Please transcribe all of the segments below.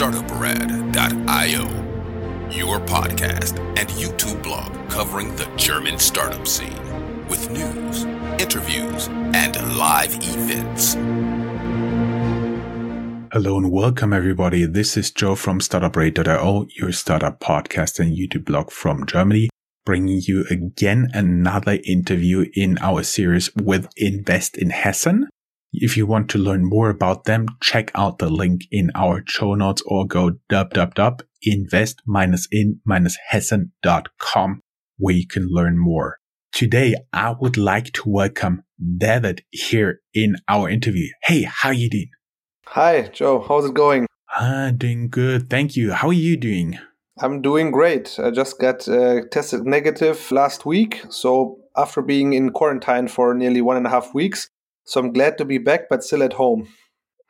startuprad.io, your podcast and YouTube blog covering the German startup scene with news, interviews, and live events. Hello and welcome everybody. This is Joe from startuprad.io, your startup podcast and YouTube blog from Germany, bringing you again another interview in our series with Invest in Hessen. If you want to learn more about them, check out the link in our show notes or go www.invest-in-hessen.com where you can learn more. Today, I would like to welcome David here in our interview. Hey, how you doing? Hi, Joe. How's it going? Ah, doing good. Thank you. How are you doing? I'm doing great. I just got uh, tested negative last week. So after being in quarantine for nearly one and a half weeks, so I'm glad to be back, but still at home.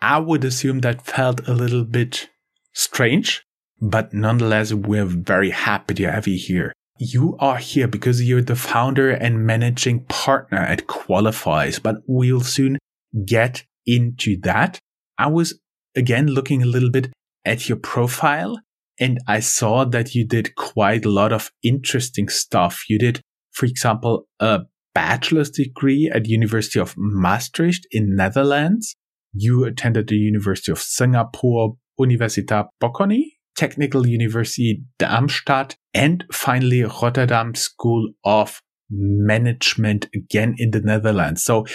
I would assume that felt a little bit strange, but nonetheless, we're very happy to have you here. You are here because you're the founder and managing partner at Qualifyze, but we'll soon get into that. I was again looking a little bit at your profile and I saw that you did quite a lot of interesting stuff. You did, for example, a bachelor's degree at University of Maastricht in Netherlands. You attended the University of Singapore, Universiteit Bocconi, Technical University Darmstadt, and finally Rotterdam School of Management again in the Netherlands. So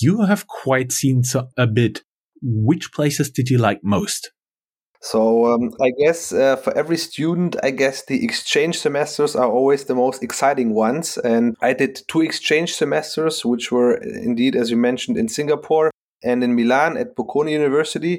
you have quite seen a bit. Which places did you like most? So um, I guess uh, for every student, I guess the exchange semesters are always the most exciting ones. And I did two exchange semesters, which were indeed, as you mentioned, in Singapore and in Milan at Bocconi University.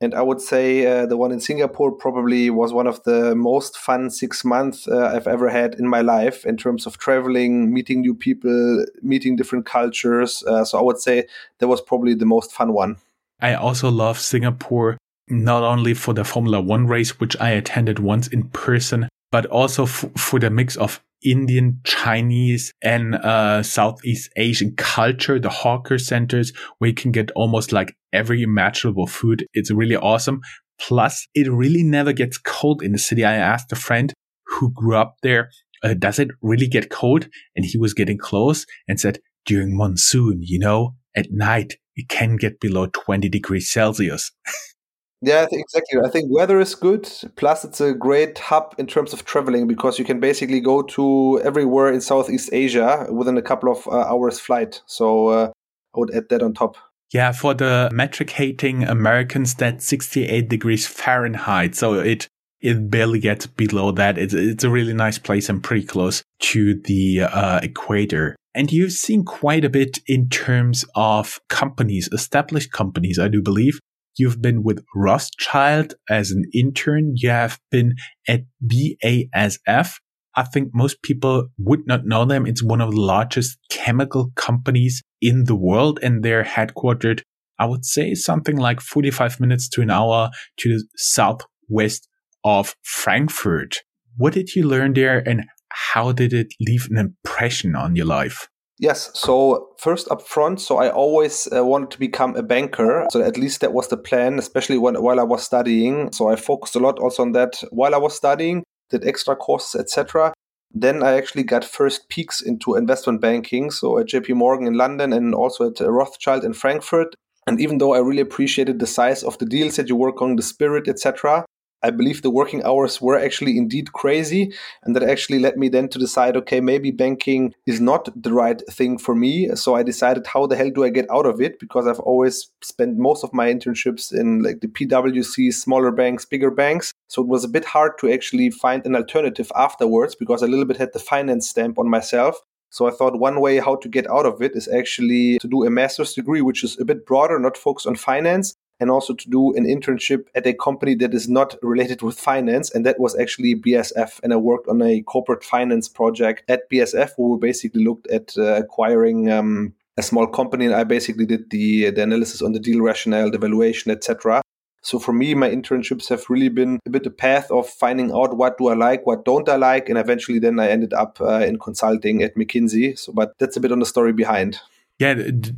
And I would say uh, the one in Singapore probably was one of the most fun six months uh, I've ever had in my life in terms of traveling, meeting new people, meeting different cultures. Uh, so I would say that was probably the most fun one. I also love Singapore not only for the Formula One race, which I attended once in person, but also f- for the mix of Indian, Chinese, and uh, Southeast Asian culture, the hawker centers where you can get almost like every imaginable food. It's really awesome. Plus, it really never gets cold in the city. I asked a friend who grew up there, uh, does it really get cold? And he was getting close and said, during monsoon, you know, at night, it can get below 20 degrees Celsius. Yeah, exactly. I think weather is good. Plus, it's a great hub in terms of traveling because you can basically go to everywhere in Southeast Asia within a couple of uh, hours flight. So uh, I would add that on top. Yeah, for the metric hating Americans, that's 68 degrees Fahrenheit. So it it barely gets below that. It's it's a really nice place and pretty close to the uh, equator. And you've seen quite a bit in terms of companies, established companies, I do believe. You've been with Rothschild as an intern. You have been at BASF. I think most people would not know them. It's one of the largest chemical companies in the world and they're headquartered, I would say something like 45 minutes to an hour to the southwest of Frankfurt. What did you learn there and how did it leave an impression on your life? Yes. So first up front, so I always uh, wanted to become a banker. So at least that was the plan, especially when while I was studying. So I focused a lot also on that while I was studying, did extra courses, etc. Then I actually got first peaks into investment banking. So at JP Morgan in London and also at uh, Rothschild in Frankfurt. And even though I really appreciated the size of the deals that you work on, the spirit, etc., I believe the working hours were actually indeed crazy. And that actually led me then to decide, okay, maybe banking is not the right thing for me. So I decided, how the hell do I get out of it? Because I've always spent most of my internships in like the PWC, smaller banks, bigger banks. So it was a bit hard to actually find an alternative afterwards because I a little bit had the finance stamp on myself. So I thought one way how to get out of it is actually to do a master's degree, which is a bit broader, not focused on finance, and also to do an internship at a company that is not related with finance. And that was actually BASF. And I worked on a corporate finance project at BASF where we basically looked at uh, acquiring um, a small company. And I basically did the, the analysis on the deal rationale, the valuation, etc. So for me, my internships have really been a bit a path of finding out what do I like, what don't I like, and eventually then I ended up uh, in consulting at McKinsey. So, but that's a bit on the story behind. Yeah,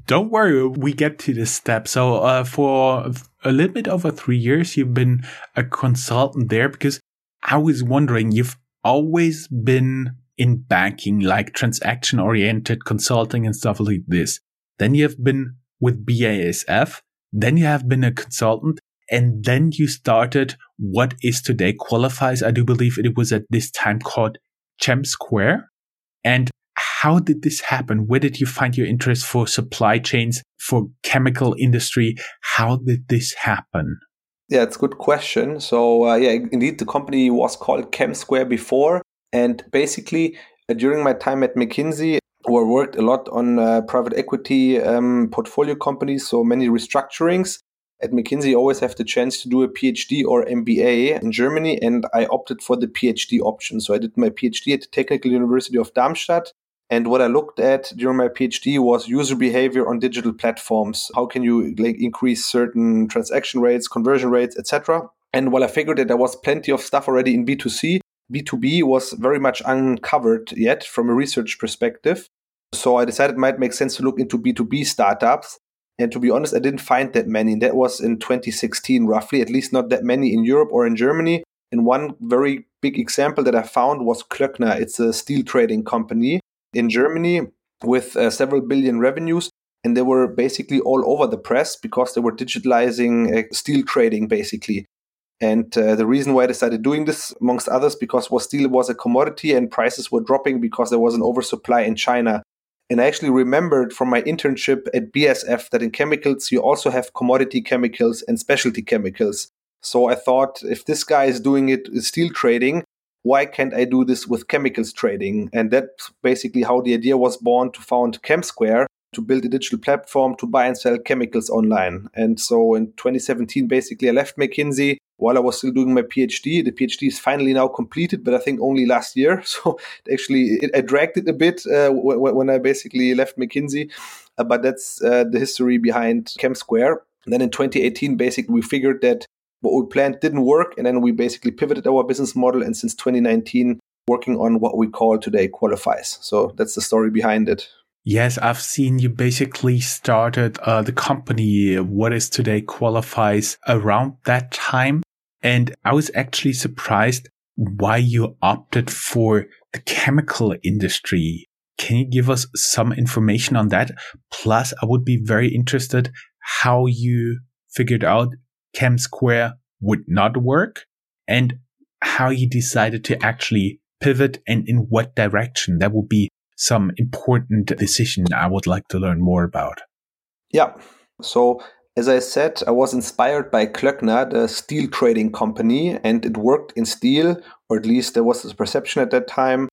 don't worry. We get to this step. So, uh, for a little bit over three years, you've been a consultant there because I was wondering, you've always been in banking, like transaction oriented consulting and stuff like this. Then you have been with BASF. Then you have been a consultant and then you started what is today Qualifyze. I do believe it was at this time called ChemSquare. And how did this happen? Where did you find your interest for supply chains, for chemical industry? How did this happen? Yeah, it's a good question. So, uh, yeah, indeed, the company was called ChemSquare before. And basically, uh, during my time at McKinsey, where I worked a lot on uh, private equity um, portfolio companies, so many restructurings. At McKinsey, you always have the chance to do a PhD or MBA in Germany, and I opted for the PhD option. So I did my PhD at the Technical University of Darmstadt, and what I looked at during my PhD was user behavior on digital platforms. How can you like, increase certain transaction rates, conversion rates, etc. And while I figured that there was plenty of stuff already in B2C, B2B was very much uncovered yet from a research perspective. So I decided it might make sense to look into B2B startups. And to be honest, I didn't find that many. That was in 2016, roughly, at least not that many in Europe or in Germany. And one very big example that I found was Klöckner. It's a steel trading company in Germany with uh, several billion revenues. And they were basically all over the press because they were digitalizing uh, steel trading, basically. And uh, the reason why I decided doing this, amongst others, because was steel was a commodity and prices were dropping because there was an oversupply in China. And I actually remembered from my internship at BASF that in chemicals you also have commodity chemicals and specialty chemicals. So I thought if this guy is doing it steel trading, why can't I do this with chemicals trading? And that's basically how the idea was born to found ChemSquare to build a digital platform to buy and sell chemicals online. And so in 2017, basically, I left McKinsey while I was still doing my PhD. The PhD is finally now completed, but I think only last year. So actually, it, I dragged it a bit uh, when I basically left McKinsey. Uh, but that's uh, the history behind ChemSquare. And then in 2018, basically, we figured that what we planned didn't work. And then we basically pivoted our business model. And since 2019, working on what we call today Qualifyze. So that's the story behind it. Yes, I've seen you basically started uh, the company, what is today Qualifyze around that time. And I was actually surprised why you opted for the chemical industry. Can you give us some information on that? Plus, I would be very interested how you figured out ChemSquare would not work and how you decided to actually pivot and in what direction. That would be some important decision I would like to learn more about. Yeah. So as I said, I was inspired by Klöckner, the steel trading company, and it worked in steel, or at least there was this perception at that time,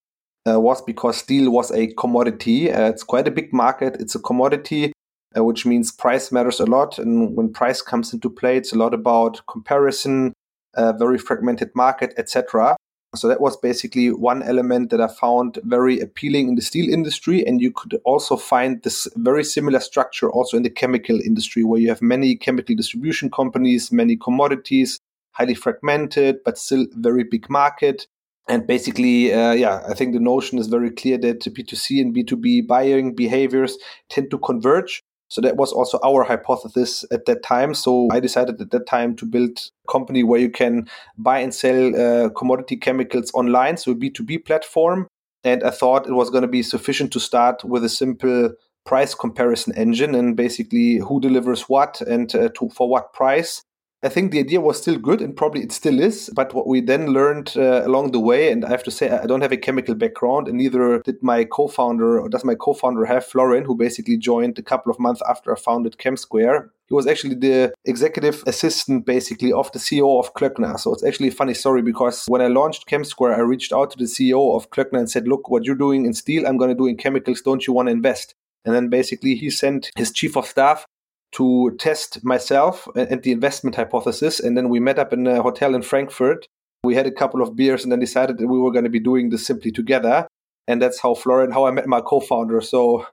uh, was because steel was a commodity. Uh, it's quite a big market. It's a commodity uh, which means price matters a lot. And when price comes into play, it's a lot about comparison, uh, very fragmented market, etc. So that was basically one element that I found very appealing in the steel industry. And you could also find this very similar structure also in the chemical industry, where you have many chemical distribution companies, many commodities, highly fragmented, but still very big market. And basically, uh, yeah, I think the notion is very clear that B2C and B2B buying behaviors tend to converge. So that was also our hypothesis at that time. So I decided at that time to build a company where you can buy and sell uh, commodity chemicals online, so a B2B platform. And I thought it was going to be sufficient to start with a simple price comparison engine and basically who delivers what and uh, to, for what price. I think the idea was still good and probably it still is. But what we then learned uh, along the way, and I have to say, I don't have a chemical background, and neither did my co founder, or does my co founder have, Florian, who basically joined a couple of months after I founded ChemSquare. He was actually the executive assistant, basically, of the CEO of Klöckner. So it's actually a funny story because when I launched ChemSquare, I reached out to the CEO of Klöckner and said, Look, what you're doing in steel, I'm going to do in chemicals. Don't you want to invest? And then basically he sent his chief of staff to test myself and the investment hypothesis. And then we met up in a hotel in Frankfurt. We had a couple of beers and then decided that we were going to be doing this simply together. And that's how Florian, how I met my co-founder. So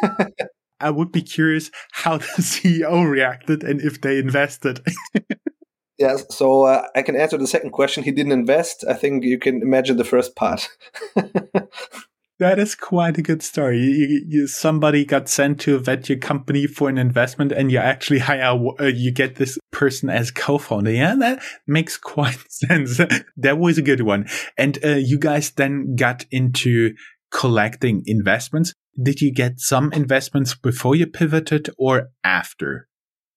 I would be curious how the CEO reacted and if they invested. yes, so uh, I can answer the second question. He didn't invest. I think you can imagine the first part. That is quite a good story. You, you, somebody got sent to vet your company for an investment, and you actually hire, uh, you get this person as co-founder. Yeah, that makes quite sense. that was a good one. And uh, you guys then got into collecting investments. Did you get some investments before you pivoted or after?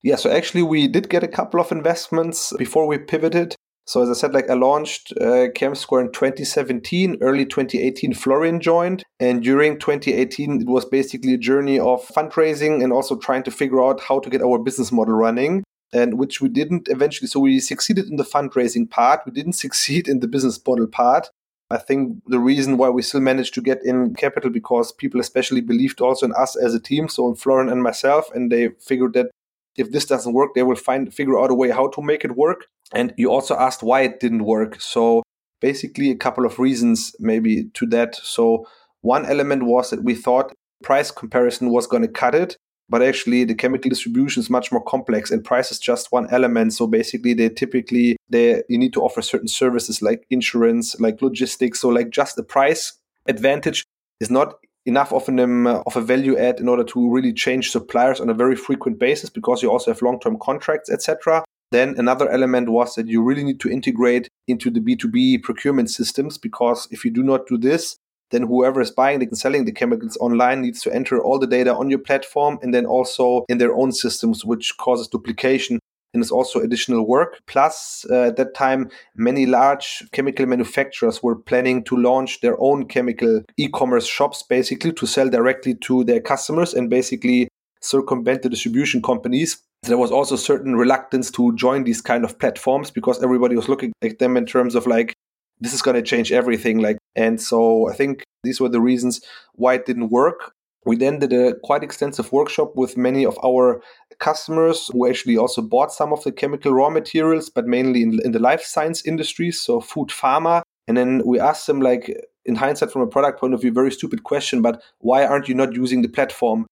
Yeah, so actually, we did get a couple of investments before we pivoted. So as I said, like I launched uh, ChemSquare in 2017, early 2018, Florian joined. And during 2018, it was basically a journey of fundraising and also trying to figure out how to get our business model running. And which we didn't eventually. So we succeeded in the fundraising part. We didn't succeed in the business model part. I think the reason why we still managed to get in capital because people especially believed also in us as a team, so in Florian and myself, and they figured that if this doesn't work, they will find figure out a way how to make it work. And you also asked why it didn't work. So basically a couple of reasons maybe to that. So one element was that we thought price comparison was going to cut it, but actually the chemical distribution is much more complex and price is just one element. So basically they typically they you need to offer certain services like insurance, like logistics. So like just the price advantage is not enough of, an, um, of a value add in order to really change suppliers on a very frequent basis because you also have long-term contracts, etc. Then another element was that you really need to integrate into the B2B procurement systems because if you do not do this, then whoever is buying and selling the chemicals online needs to enter all the data on your platform and then also in their own systems, which causes duplication and is also additional work. Plus, uh, at that time, many large chemical manufacturers were planning to launch their own chemical e commerce shops basically to sell directly to their customers and basically circumvent the distribution companies. There was also certain reluctance to join these kind of platforms because everybody was looking at them in terms of like, this is going to change everything. Like, and so I think these were the reasons why it didn't work. We then did a quite extensive workshop with many of our customers who actually also bought some of the chemical raw materials, but mainly in, in the life science industries, so food, pharma. And then we asked them, like, in hindsight, from a product point of view, very stupid question, but why aren't you not using the platform?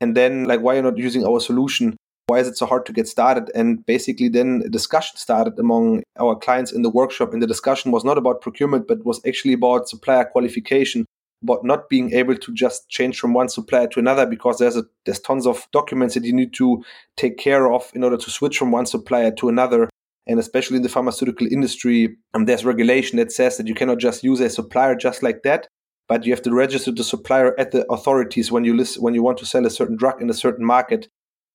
And then, like, why are you not using our solution? Why is it so hard to get started? And basically, then a discussion started among our clients in the workshop. And the discussion was not about procurement, but was actually about supplier qualification but not being able to just change from one supplier to another because there's a, there's tons of documents that you need to take care of in order to switch from one supplier to another. And especially in the pharmaceutical industry um, there's regulation that says that you cannot just use a supplier just like that but you have to register the supplier at the authorities when you list when you want to sell a certain drug in a certain market.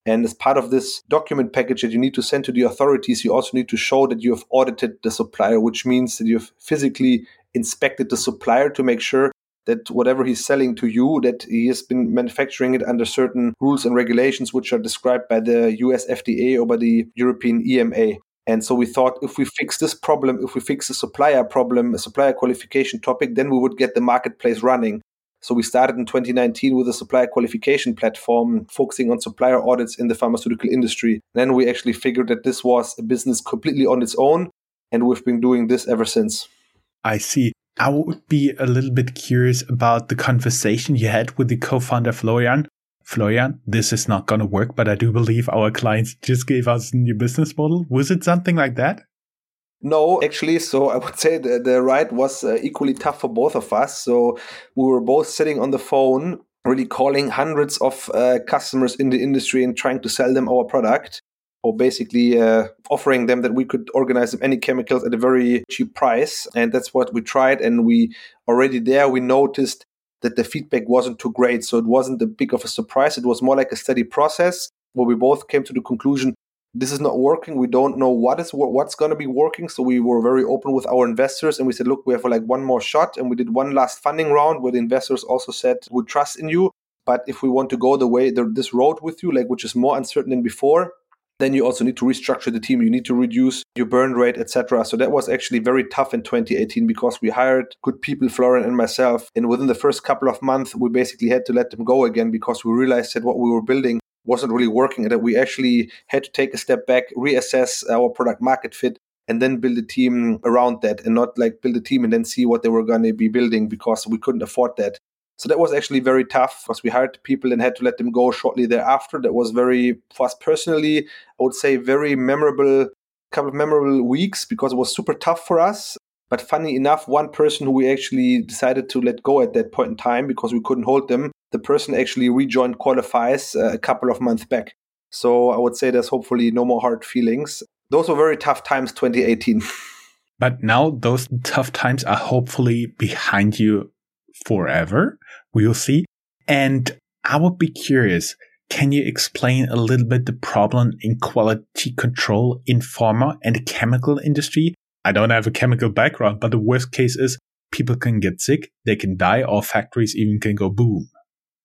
And as part of this document package that you need to send to the authorities you also need to show that you have audited the supplier which means that you've physically inspected the supplier to make sure that whatever he's selling to you, that he has been manufacturing it under certain rules and regulations which are described by the US FDA or by the European EMA. And so we thought if we fix this problem, if we fix the supplier problem, a supplier qualification topic, then we would get the marketplace running. So we started in 2019 with a supplier qualification platform focusing on supplier audits in the pharmaceutical industry. Then we actually figured that this was a business completely on its own, and we've been doing this ever since. I see. I would be a little bit curious about the conversation you had with the co-founder Florian. Florian, this is not going to work, but I do believe our clients just gave us a new business model. Was it something like that? No, actually, so I would say the, the ride was uh, equally tough for both of us. So we were both sitting on the phone, really calling hundreds of uh, customers in the industry and trying to sell them our product or basically uh, offering them that we could organize them any chemicals at a very cheap price. And that's what we tried. And we already there, we noticed that the feedback wasn't too great. So it wasn't a big of a surprise. It was more like a steady process where we both came to the conclusion this is not working. We don't know what is what's going to be working. So we were very open with our investors and we said, look, we have like one more shot. And we did one last funding round where the investors also said, we trust in you. But if we want to go the way the, this road with you, like which is more uncertain than before, then you also need to restructure the team. You need to reduce your burn rate, etc. So that was actually very tough in 2018 because we hired good people, Florian and myself. And within the first couple of months, we basically had to let them go again because we realized that what we were building wasn't really working and that we actually had to take a step back, reassess our product market fit, and then build a team around that and not like build a team and then see what they were going to be building because we couldn't afford that. So that was actually very tough because we hired people and had to let them go shortly thereafter. That was very, for us personally, I would say very memorable, couple of memorable weeks because it was super tough for us. But funny enough, one person who we actually decided to let go at that point in time because we couldn't hold them, the person actually rejoined Qualifyze uh, a couple of months back. So I would say there's hopefully no more hard feelings. Those were very tough times, 2018. But now those tough times are hopefully behind you forever. We'll see. And I would be curious. Can you explain a little bit the problem in quality control in pharma and the chemical industry? I don't have a chemical background, but the worst case is people can get sick, they can die, or factories even can go boom.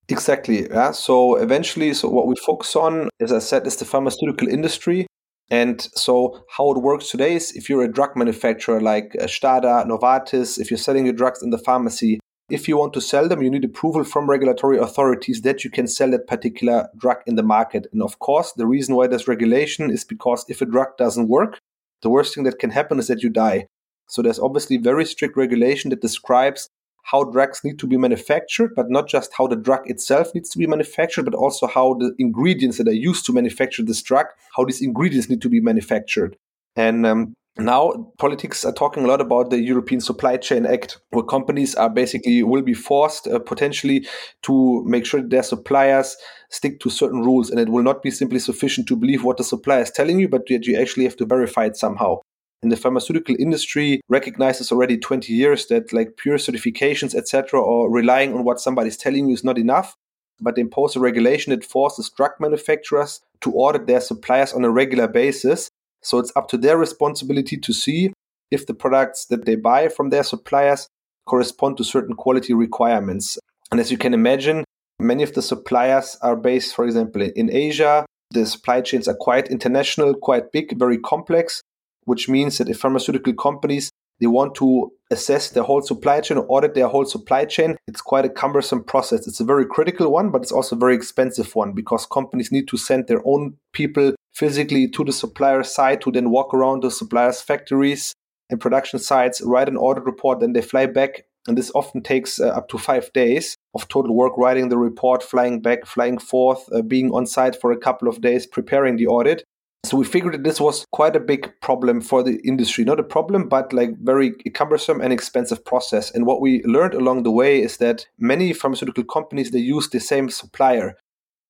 Exactly. Yeah. So eventually, so what we focus on, as I said, is the pharmaceutical industry. And so how it works today is if you're a drug manufacturer like uh, Stada, Novartis, if you're selling your drugs in the pharmacy, if you want to sell them, you need approval from regulatory authorities that you can sell that particular drug in the market. And of course, the reason why there's regulation is because if a drug doesn't work, the worst thing that can happen is that you die. So there's obviously very strict regulation that describes how drugs need to be manufactured, but not just how the drug itself needs to be manufactured, but also how the ingredients that are used to manufacture this drug, how these ingredients need to be manufactured. And um, now politics are talking a lot about the European Supply Chain Act, where companies are basically will be forced uh, potentially to make sure their suppliers stick to certain rules, and it will not be simply sufficient to believe what the supplier is telling you, but that you actually have to verify it somehow. And the pharmaceutical industry recognizes already 20 years that like pure certifications, etc., or relying on what somebody's telling you is not enough. But they impose a regulation that forces drug manufacturers to audit their suppliers on a regular basis so it's up to their responsibility to see if the products that they buy from their suppliers correspond to certain quality requirements. And as you can imagine, many of the suppliers are based, for example, in Asia. The supply chains are quite international, quite big, very complex, which means that if pharmaceutical companies they want to assess their whole supply chain or audit their whole supply chain. It's quite a cumbersome process. It's a very critical one, but it's also a very expensive one because companies need to send their own people physically to the supplier site to then walk around the supplier's factories and production sites, write an audit report, then they fly back. And this often takes uh, up to five days of total work, writing the report, flying back, flying forth, uh, being on site for a couple of days, preparing the audit. So we figured that this was quite a big problem for the industry. Not a problem, but like very cumbersome and expensive process. And what we learned along the way is that many pharmaceutical companies they use the same supplier.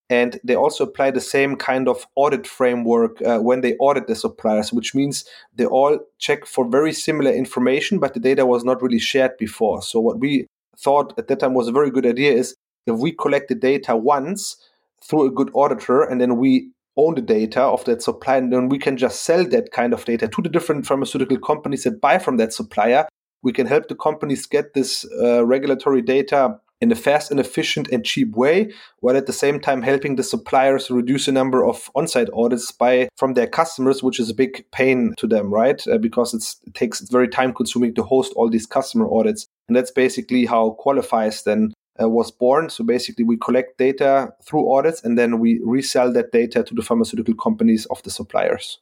And they also apply the same kind of audit framework uh, when they audit the suppliers, which means they all check for very similar information, but the data was not really shared before. So, what we thought at that time was a very good idea is if we collect the data once through a good auditor and then we own the data of that supplier, and then we can just sell that kind of data to the different pharmaceutical companies that buy from that supplier. We can help the companies get this uh, regulatory data in a fast and efficient and cheap way, while at the same time helping the suppliers reduce the number of on-site audits by from their customers, which is a big pain to them, right? Uh, because it takes it's very time consuming to host all these customer audits, and that's basically how Qualifyze then uh, was born. So basically, we collect data through audits and then we resell that data to the pharmaceutical companies of the suppliers.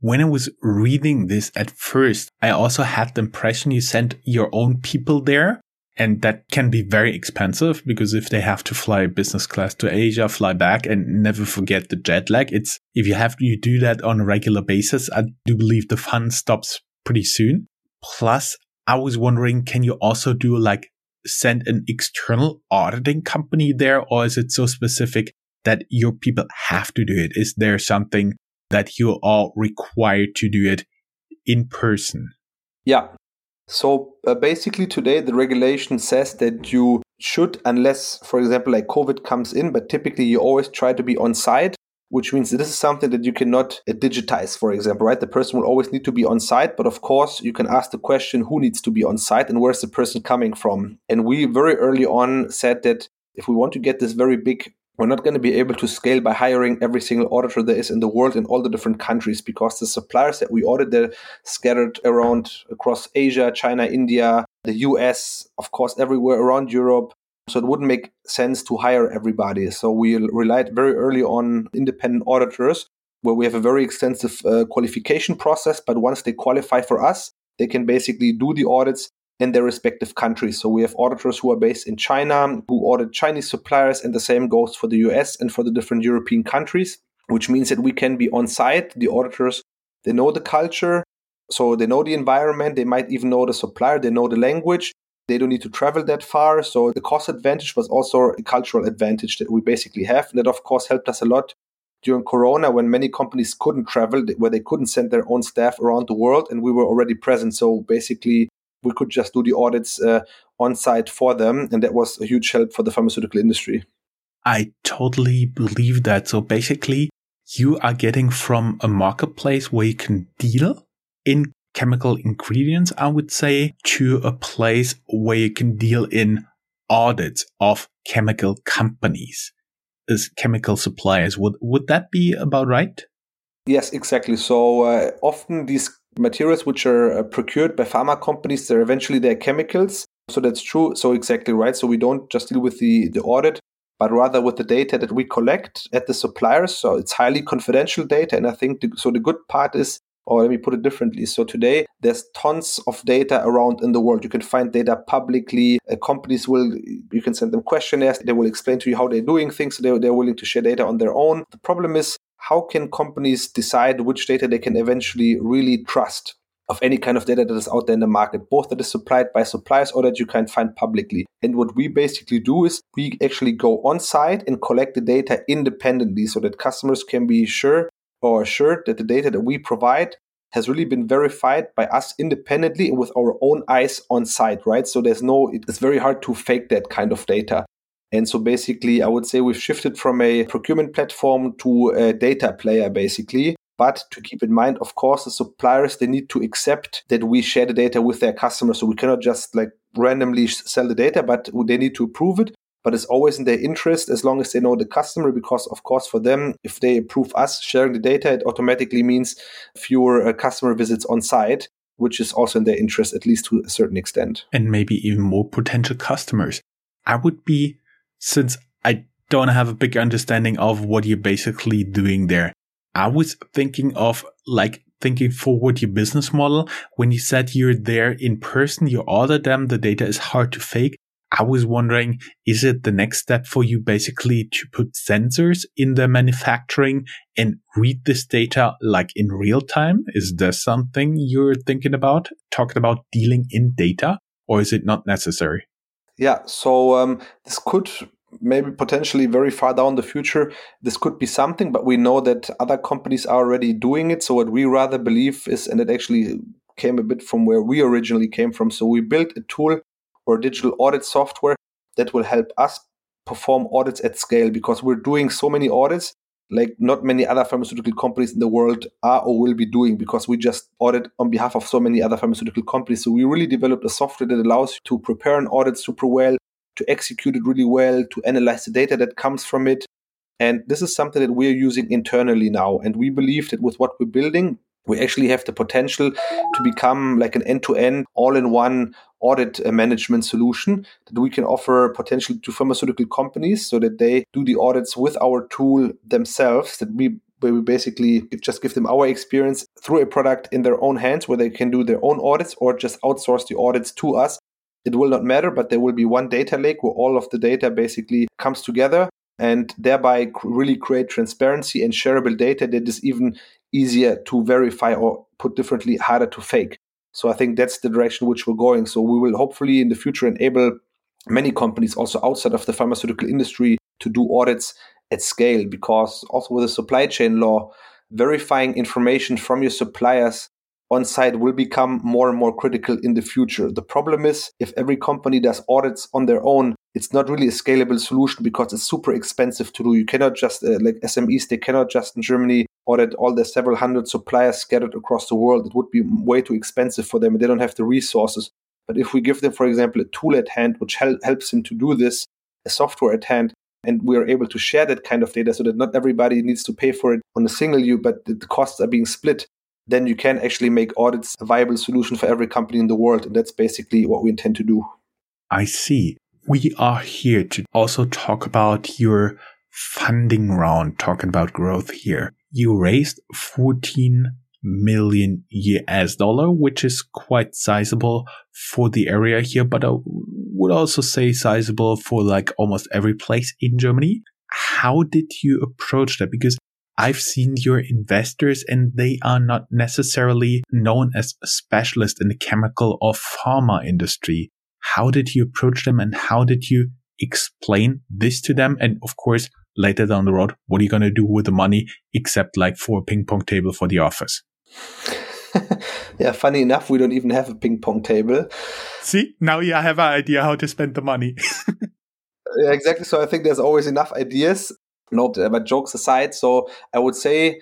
When I was reading this at first, I also had the impression you sent your own people there. And that can be very expensive because if they have to fly business class to Asia, fly back and never forget the jet lag, it's, if you have, to you do that on a regular basis, I do believe the fun stops pretty soon. Plus, I was wondering, can you also do like send an external auditing company there, or is it so specific that your people have to do it? Is there something that you are required to do it in person? Yeah. So uh, basically, today the regulation says that you should, unless, for example, like COVID comes in, but typically you always try to be on site which means this is something that you cannot uh, digitize, for example, right? The person will always need to be on site, but of course, you can ask the question who needs to be on site and where's the person coming from? And we very early on said that if we want to get this very big we're not going to be able to scale by hiring every single auditor there is in the world in all the different countries because the suppliers that we audit they're scattered around across Asia, China, India, the US, of course, everywhere around Europe. So it wouldn't make sense to hire everybody. So we relied very early on independent auditors where we have a very extensive uh, qualification process. But once they qualify for us, they can basically do the audits in their respective countries. So we have auditors who are based in China, who audit Chinese suppliers, and the same goes for the US and for the different European countries, which means that we can be on site. The auditors, they know the culture, So they know the environment, they might even know the supplier, they know the language. They don't need to travel that far. So the cost advantage was also a cultural advantage that we basically have. And that, of course, helped us a lot during Corona when many companies couldn't travel, where they couldn't send their own staff around the world. And we were already present. So basically, we could just do the audits uh, on site for them. And that was a huge help for the pharmaceutical industry. I totally believe that. So basically, you are getting from a marketplace where you can deal in chemical ingredients, I would say, to a place where you can deal in audits of chemical companies as chemical suppliers. Would, would that be about right? Yes, exactly. So uh, often these materials which are uh, procured by pharma companies, they're eventually their chemicals. So that's true. So exactly right. So we don't just deal with the, the audit, but rather with the data that we collect at the suppliers. So it's highly confidential data. And I think the, so the good part is or let me put it differently. So today there's tons of data around in the world. You can find data publicly. Uh, companies will, you can send them questionnaires. They will explain to you how they're doing things. So they're, they're willing to share data on their own. The problem is how can companies decide which data they can eventually really trust? Of any kind of data that is out there in the market, both that is supplied by suppliers or that you can find publicly. And what we basically do is we actually go on site and collect the data independently so that customers can be sure or assured that the data that we provide has really been verified by us independently with our own eyes on site, right? So there's no, it's very hard to fake that kind of data. And so basically, I would say we've shifted from a procurement platform to a data player, basically. But to keep in mind, of course, the suppliers, they need to accept that we share the data with their customers. So we cannot just like randomly sell the data, but they need to approve it but it's always in their interest as long as they know the customer because of course for them if they approve us sharing the data it automatically means fewer uh, customer visits on site which is also in their interest at least to a certain extent and maybe even more potential customers i would be since i don't have a big understanding of what you're basically doing there i was thinking of like thinking forward your business model when you said you're there in person you order them the data is hard to fake I was wondering, is it the next step for you basically to put sensors in the manufacturing and read this data like in real time? Is there something you're thinking about talking about dealing in data or is it not necessary? Yeah, so um, this could maybe potentially very far down the future this could be something but we know that other companies are already doing it. So what we rather believe is and it actually came a bit from where we originally came from. So we built a tool or digital audit software that will help us perform audits at scale because we're doing so many audits like not many other pharmaceutical companies in the world are or will be doing because we just audit on behalf of so many other pharmaceutical companies. So we really developed a software that allows you to prepare an audit super well, to execute it really well, to analyze the data that comes from it. And this is something that we're using internally now. And we believe that with what we're building, we actually have the potential to become like an end-to-end all-in-one audit uh, management solution that we can offer potentially to pharmaceutical companies so that they do the audits with our tool themselves that we where we basically just give them our experience through a product in their own hands where they can do their own audits or just outsource the audits to us. It will not matter but there will be one data lake where all of the data basically comes together and thereby really create transparency and shareable data that is even easier to verify or put differently harder to fake so i think that's the direction which we're going so we will hopefully in the future enable many companies also outside of the pharmaceutical industry to do audits at scale because also with the supply chain law verifying information from your suppliers on site will become more and more critical in the future. The problem is if every company does audits on their own, it's not really a scalable solution because it's super expensive to do. You cannot just, uh, like SMEs, they cannot just in Germany audit all the several hundred suppliers scattered across the world. It would be way too expensive for them. They don't have the resources. But if we give them, for example, a tool at hand which hel- helps them to do this, a software at hand, and we are able to share that kind of data so that not everybody needs to pay for it on a single view, but the costs are being split then you can actually make audits a viable solution for every company in the world. And that's basically what we intend to do. I see. We are here to also talk about your funding round, talking about growth here. You raised 14 million US dollar, which is quite sizable for the area here, but I would also say sizable for like almost every place in Germany. How did you approach that? Because I've seen your investors and they are not necessarily known as specialists in the chemical or pharma industry. How did you approach them and how did you explain this to them? And of course, later down the road, what are you going to do with the money except like for a ping pong table for the office? yeah, funny enough, we don't even have a ping pong table. See, now you have an idea how to spend the money. yeah, exactly. So I think there's always enough ideas. No, uh, but jokes aside, so I would say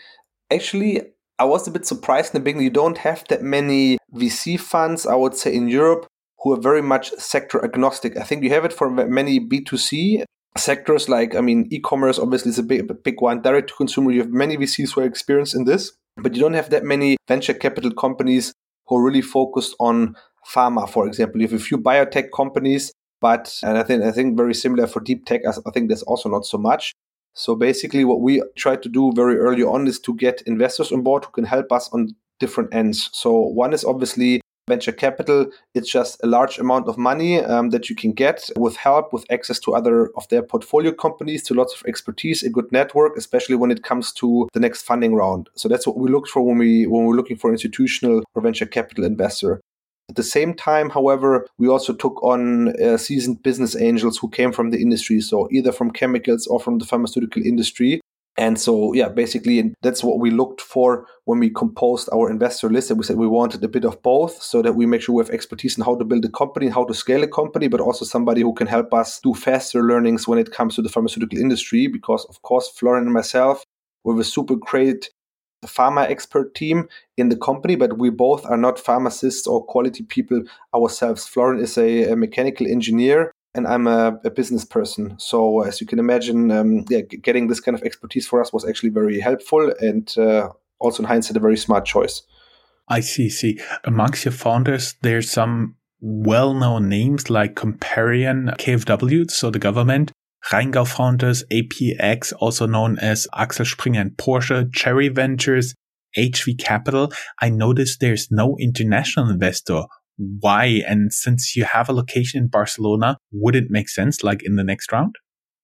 actually I was a bit surprised in the beginning. You don't have that many VC funds, I would say, in Europe who are very much sector agnostic. I think you have it for many B2C sectors, like, I mean, e commerce obviously is a big, big one. Direct to consumer, you have many VCs who are experienced in this, but you don't have that many venture capital companies who are really focused on pharma, for example. You have a few biotech companies, but, and I think, I think very similar for deep tech, I think there's also not so much. So basically, what we try to do very early on is to get investors on board who can help us on different ends. So one is obviously venture capital. It's just a large amount of money um, that you can get with help, with access to other of their portfolio companies, to lots of expertise, a good network, especially when it comes to the next funding round. So that's what we look for when we when we're looking for institutional or venture capital investor. At the same time, however, we also took on uh, seasoned business angels who came from the industry, so either from chemicals or from the pharmaceutical industry. And so, yeah, basically, that's what we looked for when we composed our investor list. And we said we wanted a bit of both so that we make sure we have expertise in how to build a company, how to scale a company, but also somebody who can help us do faster learnings when it comes to the pharmaceutical industry. Because, of course, Florian and myself, we have a super great pharma expert team in the company, but we both are not pharmacists or quality people ourselves. Florian is a, a mechanical engineer and I'm a, a, business person. So as you can imagine, um, yeah, getting this kind of expertise for us was actually very helpful and uh, also in hindsight a very smart choice. I see. See, amongst your founders, there's some well-known names like Comparian, KfW, so the government, Rheingau Founders, APX, also known as Axel Springer and Porsche, Cherry Ventures, HV Capital. I noticed there's no international investor. Why? And since you have a location in Barcelona, would it make sense like in the next round?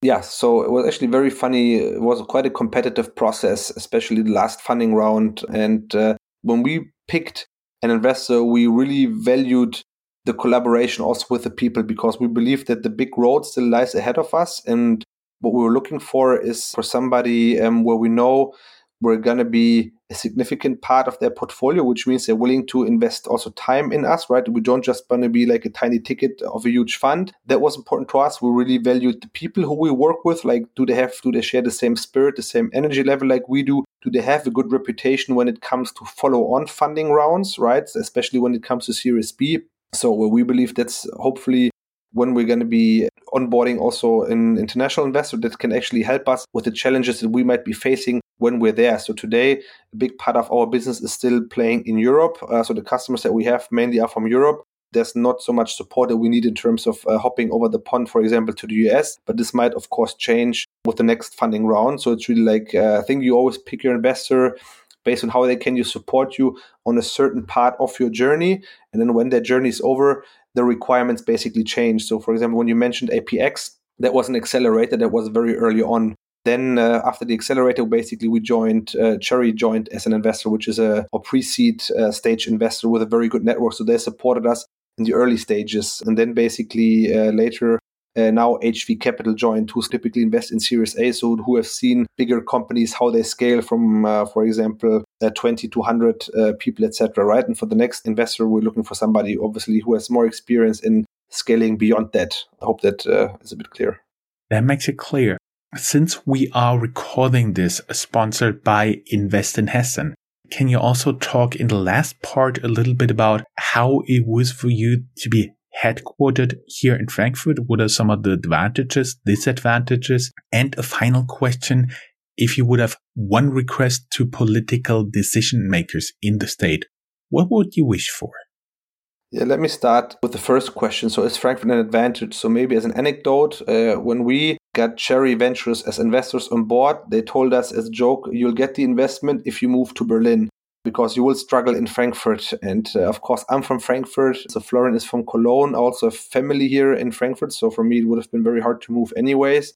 Yeah, so it was actually very funny. It was quite a competitive process, especially the last funding round. And uh, when we picked an investor, we really valued the collaboration also with the people because we believe that the big road still lies ahead of us. And what we were looking for is for somebody um, where we know we're going to be a significant part of their portfolio, which means they're willing to invest also time in us, right? We don't just want to be like a tiny ticket of a huge fund. That was important to us. We really valued the people who we work with. Like, do they have, do they share the same spirit, the same energy level like we do? Do they have a good reputation when it comes to follow on funding rounds, right? Especially when it comes to Series B. So we believe that's hopefully when we're going to be onboarding also an international investor that can actually help us with the challenges that we might be facing when we're there. So today, a big part of our business is still playing in Europe. Uh, so the customers that we have mainly are from Europe. There's not so much support that we need in terms of uh, hopping over the pond, for example, to the US. But this might, of course, change with the next funding round. So it's really like uh, I think you always pick your investor based on how they can you support you on a certain part of your journey. And then when that journey is over the requirements basically change. So for example when you mentioned apx that was an accelerator that was very early on. Then uh, after the accelerator basically we joined uh, cherry joined as an investor which is a, a pre-seed uh, stage investor with a very good network. So they supported us in the early stages. And then basically uh, later uh, now HV Capital joined, who typically invest in Series A, so who have seen bigger companies how they scale from, uh, for example, uh, 20 to 100 uh, people, etc. Right, and for the next investor, we're looking for somebody obviously who has more experience in scaling beyond that. I hope that uh, is a bit clear. That makes it clear. Since we are recording this sponsored by Invest in Hessen, can you also talk in the last part a little bit about how it was for you to be headquartered here in Frankfurt? What are some of the advantages, disadvantages? And a final question. If you would have one request to political decision makers in the state, what would you wish for? Yeah, let me start with the first question. So, is Frankfurt an advantage? So, maybe as an anecdote, uh, when we got Cherry Ventures as investors on board, they told us as a joke, you'll get the investment if you move to Berlin because you will struggle in Frankfurt. And uh, of course, I'm from Frankfurt. So Florian is from Cologne. Also have family here in Frankfurt. So for me, it would have been very hard to move anyways.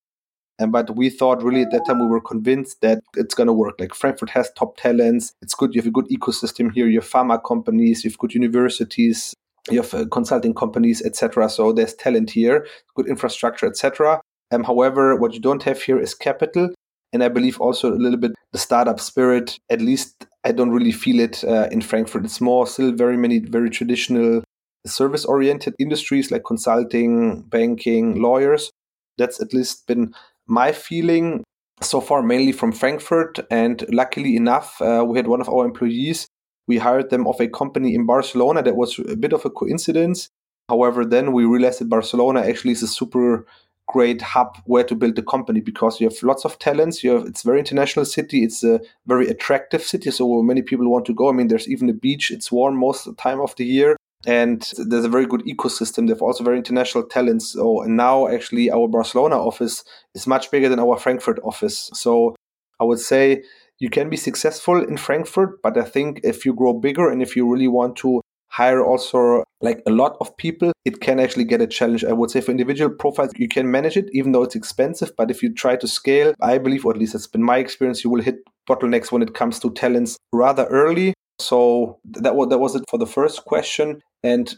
And but we thought really at that time we were convinced that it's to work. Like Frankfurt has top talents. It's good. You have a good ecosystem here. You have pharma companies. You have good universities. You have uh, consulting companies, etc. So there's talent here, good infrastructure, etc. Um, however, what you don't have here is capital, and I believe also a little bit the startup spirit. At least I don't really feel it uh, in Frankfurt. It's more still very many very traditional service oriented industries like consulting, banking, lawyers. That's at least been my feeling so far, mainly from Frankfurt. And luckily enough, uh, we had one of our employees. We hired them of a company in Barcelona. That was a bit of a coincidence. However, then we realized that Barcelona actually is a super great hub where to build a company because you have lots of talents. You have it's very international city. It's a very attractive city, so many people want to go. I mean, there's even a beach. It's warm most of the time of the year and there's a very good ecosystem. They have also very international talents. So and now actually our Barcelona office is much bigger than our Frankfurt office. So I would say you can be successful in Frankfurt, but I think if you grow bigger and if you really want to hire also like a lot of people, it can actually get a challenge. I would say for individual profiles, you can manage it, even though it's expensive. But if you try to scale, I believe, or at least that's been my experience, you will hit bottlenecks when it comes to talents rather early. So that was that was it for the first question. And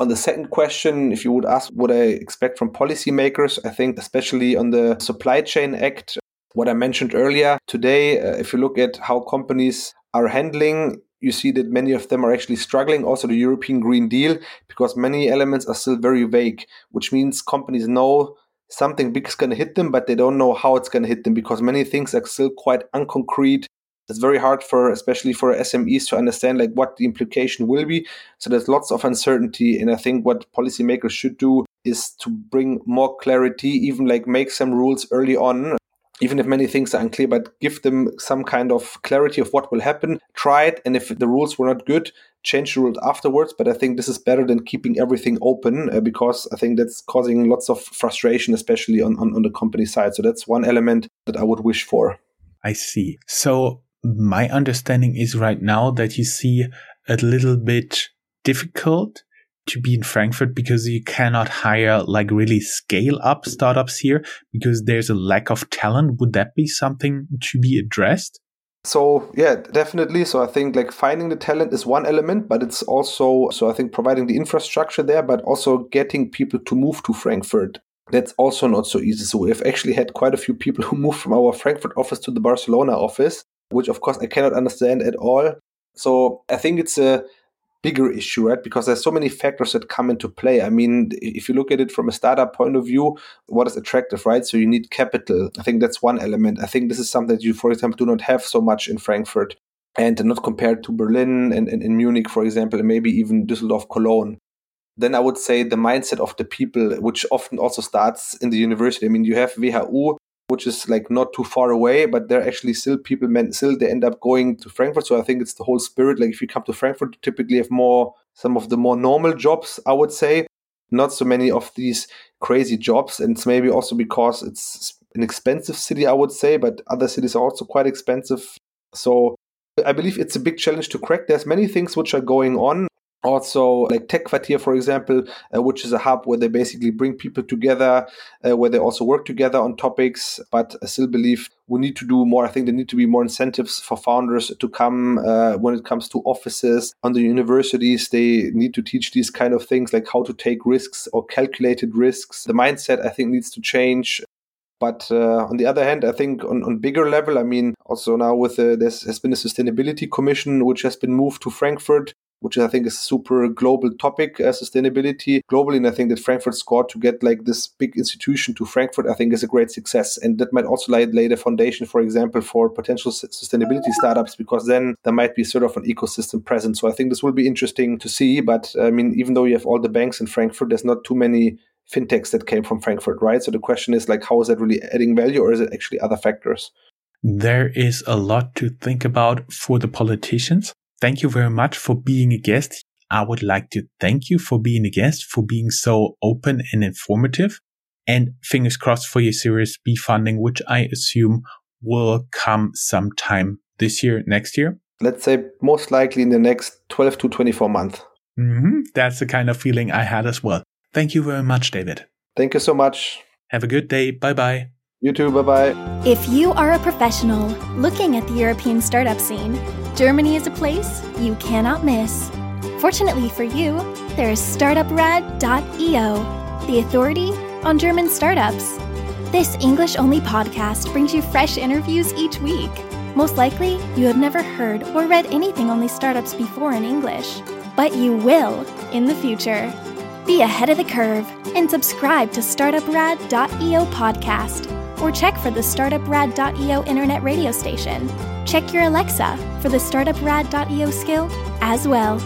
on the second question, if you would ask what I expect from policymakers, I think especially on the Supply Chain Act, what I mentioned earlier today, uh, if you look at how companies are handling, you see that many of them are actually struggling. Also, the European Green Deal, because many elements are still very vague, which means companies know something big is going to hit them, but they don't know how it's going to hit them because many things are still quite unconcrete it's very hard for especially for SMEs to understand like what the implication will be. So there's lots of uncertainty, and I think what policymakers should do is to bring more clarity, even like make some rules early on. Even if many things are unclear, but give them some kind of clarity of what will happen. Try it, and if the rules were not good, change the rules afterwards. But I think this is better than keeping everything open uh, because I think that's causing lots of frustration, especially on, on, on the company side. So that's one element that I would wish for. I see. So my understanding is right now that you see a little bit difficult to be in Frankfurt because you cannot hire like really scale up startups here because there's a lack of talent. Would that be something to be addressed? So yeah, definitely. So I think like finding the talent is one element, but it's also so I think providing the infrastructure there, but also getting people to move to Frankfurt. That's also not so easy. So we've actually had quite a few people who moved from our Frankfurt office to the Barcelona office which of course I cannot understand at all. So I think it's a bigger issue, right? Because there's so many factors that come into play. I mean, if you look at it from a startup point of view, what is attractive, right? So you need capital. I think that's one element. I think this is something that you, for example, do not have so much in Frankfurt and not compared to Berlin and, and, Munich, for example, and maybe even Düsseldorf, Cologne. Then I would say the mindset of the people, which often also starts in the university. I mean, you have WHU, which is like not too far away, but there are actually still people, men, still they end up going to Frankfurt. So I think it's the whole spirit. Like if you come to Frankfurt, you typically have more, some of the more normal jobs, I would say, not so many of these crazy jobs. And it's maybe also because it's an expensive city, I would say, but other cities are also quite expensive. So I believe it's a big challenge to crack. There's many things which are going on also like TechQuartier for example uh, which is a hub where they basically bring people together uh, where they also work together on topics but i still believe we need to do more. I think there need to be more incentives for founders to come uh, when it comes to offices. On the universities they need to teach these kind of things like how to take risks or calculated risks. The mindset i think needs to change. But uh, on the other hand, I think on, on bigger level, I mean, also now with uh, there has been a sustainability commission which has been moved to Frankfurt, which I think is a super global topic, uh, sustainability globally. And I think that Frankfurt scored to get like this big institution to Frankfurt, I think is a great success. And that might also lay, lay the foundation, for example, for potential sustainability startups, because then there might be sort of an ecosystem present. So I think this will be interesting to see. But I mean, even though you have all the banks in Frankfurt, there's not too many fintechs that came from Frankfurt, right? So the question is like, how is that really adding value or is it actually other factors? There is a lot to think about for the politicians. Thank you very much for being a guest. I would like to thank you for being a guest, for being so open and informative. And fingers crossed for your Series B funding, which I assume will come sometime this year, next year. Let's say most likely in the next 12 to 24 months. Mm-hmm. That's the kind of feeling I had as well. Thank you very much, David. Thank you so much. Have a good day. Bye bye. You too. Bye bye. If you are a professional looking at the European startup scene, Germany is a place you cannot miss. Fortunately for you, there is startuprad.io, the authority on German startups. This English only podcast brings you fresh interviews each week. Most likely, you have never heard or read anything on these startups before in English, but you will in the future. Be ahead of the curve and subscribe to startuprad.io podcast or check for the startuprad.io internet radio station. Check your Alexa for the startuprad.io skill as well.